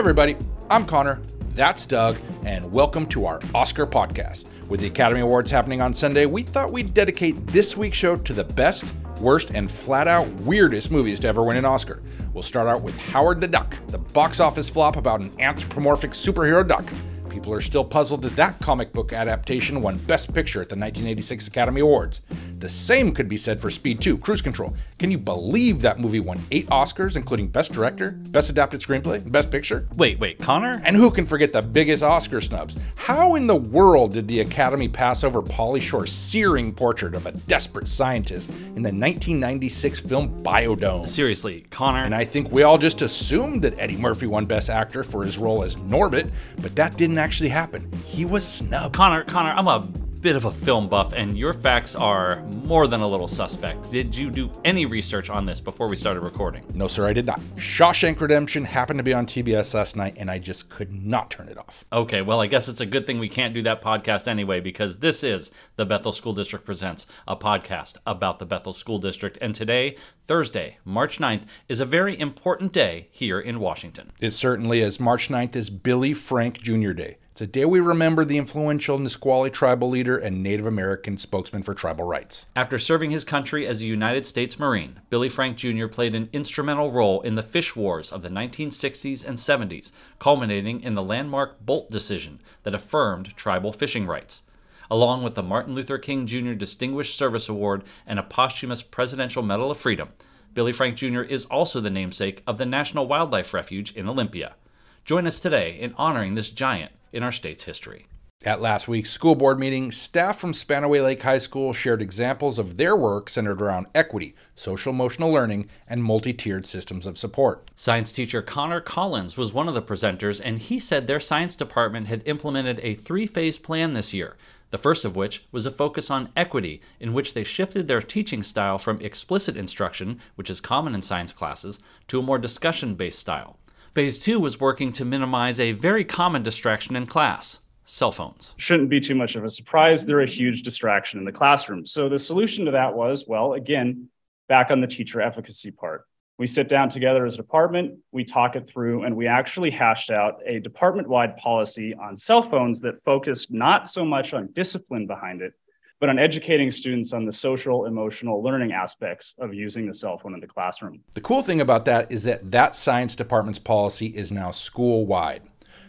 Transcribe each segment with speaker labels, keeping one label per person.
Speaker 1: everybody. I'm Conor. That's Doug, and welcome to our Oscar podcast. With the Academy Awards happening on Sunday, we thought we'd dedicate this week's show to the best, worst, and flat out weirdest movies to ever win an Oscar. We'll start out with Howard the Duck, the box office flop about an anthropomorphic superhero duck. People are still puzzled that that comic book adaptation won Best Picture at the 1986 Academy Awards. The same could be said for Speed 2, Cruise Control. Can you believe that movie won eight Oscars, including Best Director, Best Adapted Screenplay, and Best Picture?
Speaker 2: Wait, wait, Conor?
Speaker 1: And who can forget the biggest Oscar snubs? How in the world did the Academy pass over Pauly Shore's searing portrait of a desperate scientist in the 1996 film Bio-Dome?
Speaker 2: Seriously, Conor.
Speaker 1: And I think we all just assumed that Eddie Murphy won Best Actor for his role as Norbit, but that didn't actually happen. He was snubbed.
Speaker 2: Conor, Conor, I'm a bit of a film buff, and your facts are more than a little suspect. Did you do any research on this before we started recording?
Speaker 1: No, sir, I did not. Shawshank Redemption happened to be on TBS last night, and I just could not turn it off.
Speaker 2: Okay, well, I guess it's a good thing we can't do that podcast anyway, because this is the Bethel School District Presents, a podcast about the Bethel School District. And today, Thursday, March 9th, is a very important day here in Washington.
Speaker 1: It certainly is. March 9th is Billy Frank Jr. Day. A day we remember the influential Nisqually tribal leader and Native American spokesman for tribal rights.
Speaker 2: After serving his country as a United States Marine, Billy Frank Jr. played an instrumental role in the fish wars of the 1960s and 70s, culminating in the landmark Boldt decision that affirmed tribal fishing rights. Along with the Martin Luther King Jr. Distinguished Service Award and a posthumous Presidential Medal of Freedom, Billy Frank Jr. is also the namesake of the National Wildlife Refuge in Olympia. Join us today in honoring this giant in our state's history.
Speaker 1: At last week's school board meeting, staff from Spanaway Lake High School shared examples of their work centered around equity, social emotional learning, and multi tiered systems of support.
Speaker 2: Science teacher Connor Collins was one of the presenters, and he said their science department had implemented a three phase plan this year. The first of which was a focus on equity, in which they shifted their teaching style from explicit instruction, which is common in science classes, to a more discussion based style. Phase two was working to minimize a very common distraction in class cell phones.
Speaker 3: Shouldn't be too much of a surprise. They're a huge distraction in the classroom. So the solution to that was well, again, back on the teacher efficacy part. We sit down together as a department, we talk it through, and we actually hashed out a department wide policy on cell phones that focused not so much on discipline behind it, but on educating students on the social, emotional learning aspects of using the cell phone in the classroom.
Speaker 1: The cool thing about that is that that science department's policy is now school wide.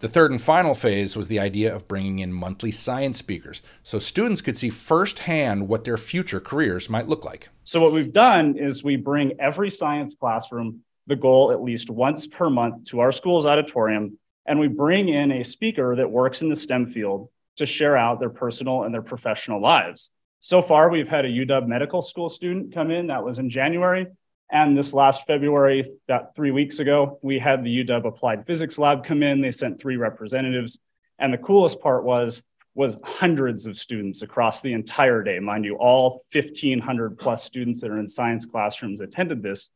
Speaker 1: The third and final phase was the idea of bringing in monthly science speakers so students could see firsthand what their future careers might look like.
Speaker 3: So, what we've done is we bring every science classroom the goal at least once per month to our school's auditorium, and we bring in a speaker that works in the STEM field to share out their personal and their professional lives. So far, we've had a UW medical school student come in, that was in January. And this last February, about three weeks ago, we had the UW Applied Physics Lab come in. They sent three representatives. And the coolest part was, was hundreds of students across the entire day. Mind you, all 1,500 plus students that are in science classrooms attended this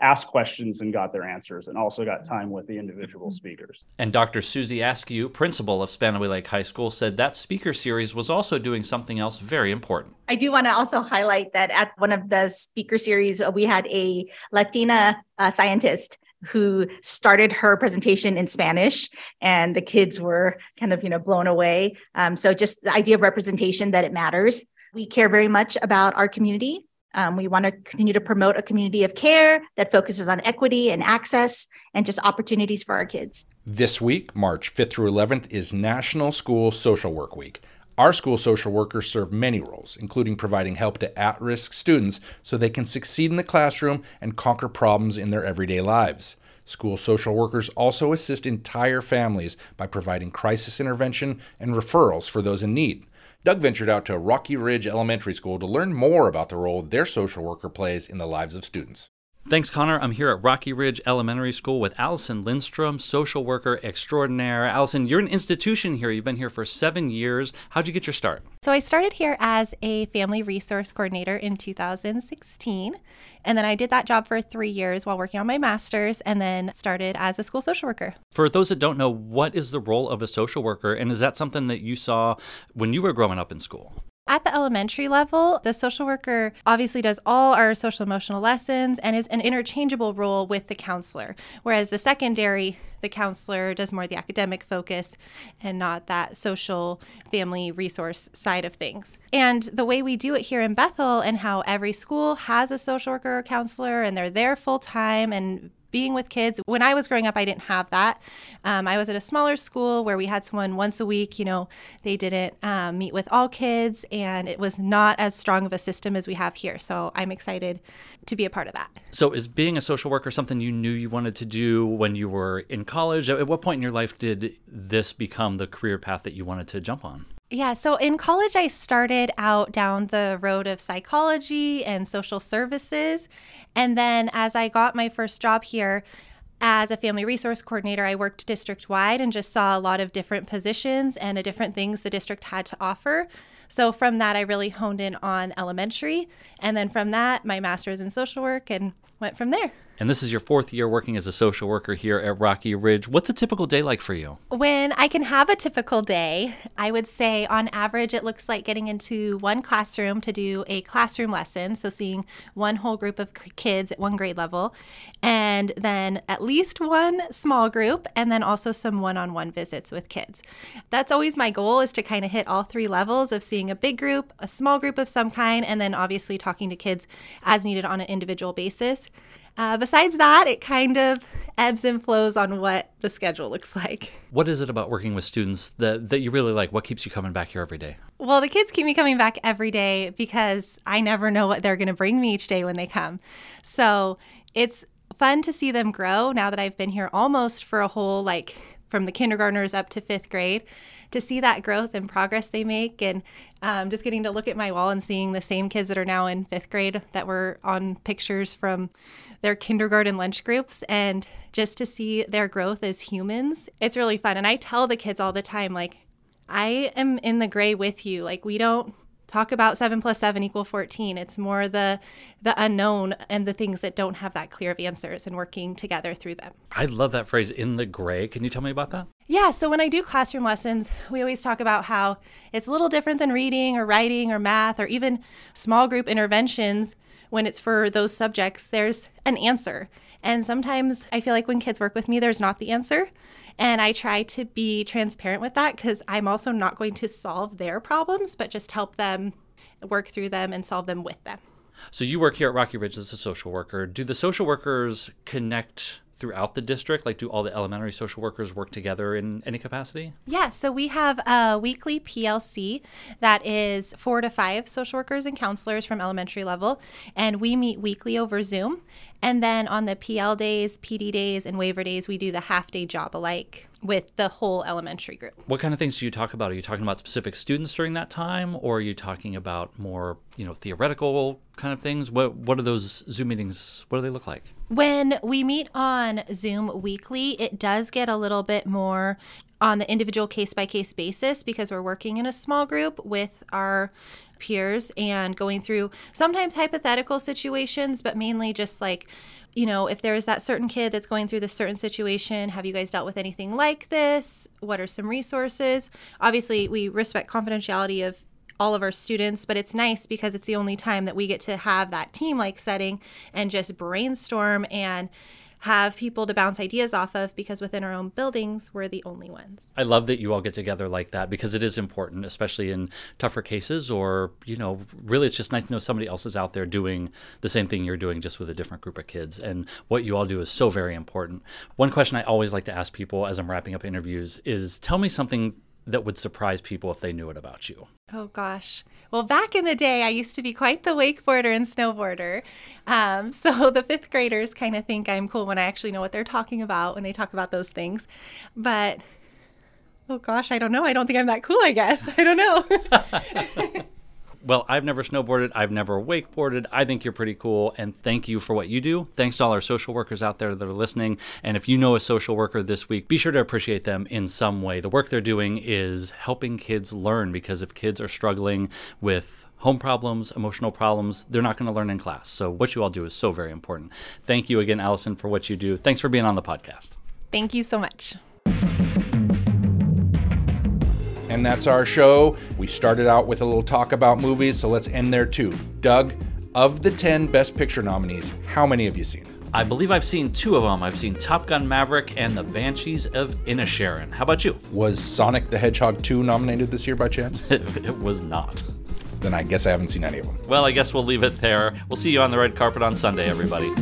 Speaker 3: asked questions and got their answers, and also got time with the individual speakers.
Speaker 2: And Dr. Susie Askew, principal of Spanaway Lake High School, said that speaker series was also doing something else very important.
Speaker 4: I do want to also highlight that at one of the speaker series, we had a Latina uh, scientist who started her presentation in Spanish, and the kids were kind of you know blown away. Um, so just the idea of representation that it matters. We care very much about our community um, we want to continue to promote a community of care that focuses on equity and access and just opportunities for our kids.
Speaker 1: This week, March 5th through 11th, is National School Social Work Week. Our school social workers serve many roles, including providing help to at risk students so they can succeed in the classroom and conquer problems in their everyday lives. School social workers also assist entire families by providing crisis intervention and referrals for those in need. Doug ventured out to Rocky Ridge Elementary School to learn more about the role their social worker plays in the lives of students.
Speaker 2: Thanks, Conor. I'm here at Rocky Ridge Elementary School with Allison Lindstrom, social worker extraordinaire. Allison, you're an institution here. You've been here for seven years. How'd you get your start?
Speaker 5: So, I started here as a family resource coordinator in 2016. And then I did that job for three years while working on my master's and then started as a school social worker.
Speaker 2: For those that don't know, what is the role of a social worker? And is that something that you saw when you were growing up in school?
Speaker 5: At the elementary level, the social worker obviously does all our social emotional lessons and is an interchangeable role with the counselor. Whereas the secondary, the counselor does more the academic focus and not that social family resource side of things. And the way we do it here in Bethel and how every school has a social worker or counselor and they're there full time and being with kids. When I was growing up, I didn't have that. Um, I was at a smaller school where we had someone once a week. You know, they didn't um, meet with all kids, and it was not as strong of a system as we have here. So I'm excited to be a part of that.
Speaker 2: So, is being a social worker something you knew you wanted to do when you were in college? At what point in your life did this become the career path that you wanted to jump on?
Speaker 5: Yeah, so in college, I started out down the road of psychology and social services. And then as I got my first job here, as a family resource coordinator, I worked district wide and just saw a lot of different positions and a different things the district had to offer. So from that, I really honed in on elementary. And then from that, my master's in social work and went from there.
Speaker 2: And this is your fourth year working as a social worker here at Rocky Ridge. What's a typical day like for you?
Speaker 5: When I can have a typical day, I would say on average it looks like getting into one classroom to do a classroom lesson. So seeing one whole group of kids at one grade level, and then at least one small group, and then also some one on one visits with kids. That's always my goal is to kind of hit all three levels of seeing a big group, a small group of some kind, and then obviously talking to kids as needed on an individual basis. Uh, besides that, it kind of ebbs and flows on what the schedule looks like.
Speaker 2: What is it about working with students that, that you really like? What keeps you coming back here every day?
Speaker 5: Well, the kids keep me coming back every day because I never know what they're going to bring me each day when they come. So it's fun to see them grow now that I've been here almost for a whole, like from the kindergartners up to fifth grade to see that growth and progress they make. And um, just getting to look at my wall and seeing the same kids that are now in fifth grade that were on pictures from their kindergarten lunch groups and just to see their growth as humans it's really fun. And i tell the kids all the time like i am in the gray with you. Like we don't talk about 7 plus 7 equal 14 it's more the the unknown and the things that don't have that clear of answers and working together through them.
Speaker 2: I love that phrase in the gray. Can you tell me about that?
Speaker 5: Yeah so when i do classroom lessons we always talk about how it's a little different than reading or writing or math or even small group interventions. When it's for those subjects there's an answer and sometimes i feel like when kids work with me there's not the answer and I try to be transparent with that because I'm also not going to solve their problems, but just help them work through them and solve them with them.
Speaker 2: So you work here at Rocky Ridge as a social worker. Do the social workers connect throughout the district? Like, do all the elementary social workers work together in any capacity?
Speaker 5: Yeah, so we have a weekly PLC that is four to five social workers and counselors from elementary level, and we meet weekly over Zoom. And then on the PL days, PD days, and waiver days, we do the half day job alike with the whole elementary group.
Speaker 2: What kind of things do you talk about? Are you talking about specific students during that time, or are you talking about more, you know, theoretical kind of things? What What are those Zoom meetings? What do they look like?
Speaker 5: When we meet on Zoom weekly, it does get a little bit more on the individual case by case basis because we're working in a small group with our peers and going through sometimes hypothetical situations, but mainly just like, you know, if there is that certain kid that's going through this certain situation, have you guys dealt with anything like this? What are some resources? Obviously, we respect confidentiality of all of our students, but it's nice because it's the only time that we get to have that team like setting and just brainstorm and have people to bounce ideas off of because within our own buildings, we're the only ones.
Speaker 2: I love that you all get together like that because it is important, especially in tougher cases, or, you know, really it's just nice to know somebody else is out there doing the same thing you're doing just with a different group of kids. And what you all do is so very important. One question I always like to ask people as I'm wrapping up interviews is tell me something that would surprise people if they knew it about you?
Speaker 5: Oh, gosh. Well, back in the day, I used to be quite the wakeboarder and snowboarder. Um, so the fifth graders kind of think I'm cool when I actually know what they're talking about when they talk about those things. But oh gosh, I don't know. I don't think I'm that cool, I guess. I don't know.
Speaker 2: well, I've never snowboarded. I've never wakeboarded. I think you're pretty cool. And thank you for what you do. Thanks to all our social workers out there that are listening. And if you know a social worker this week, be sure to appreciate them in some way. The work they're doing is helping kids learn because if kids are struggling with home problems, emotional problems, they're not going to learn in class. So, what you all do is so very important. Thank you again, Allison, for what you do. Thanks for being on the podcast.
Speaker 5: Thank you so much.
Speaker 1: And that's our show. We started out with a little talk about movies, so let's end there too. Doug, of the 10 Best Picture nominees, how many have you seen?
Speaker 2: I believe I've seen two of them. I've seen Top Gun Maverick and The Banshees of Inisherin. How about you?
Speaker 1: Was Sonic the Hedgehog 2 nominated this year by chance?
Speaker 2: it was not.
Speaker 1: then I guess I haven't seen any of them.
Speaker 2: Well, I guess we'll leave it there. We'll see you on the red carpet on Sunday, everybody.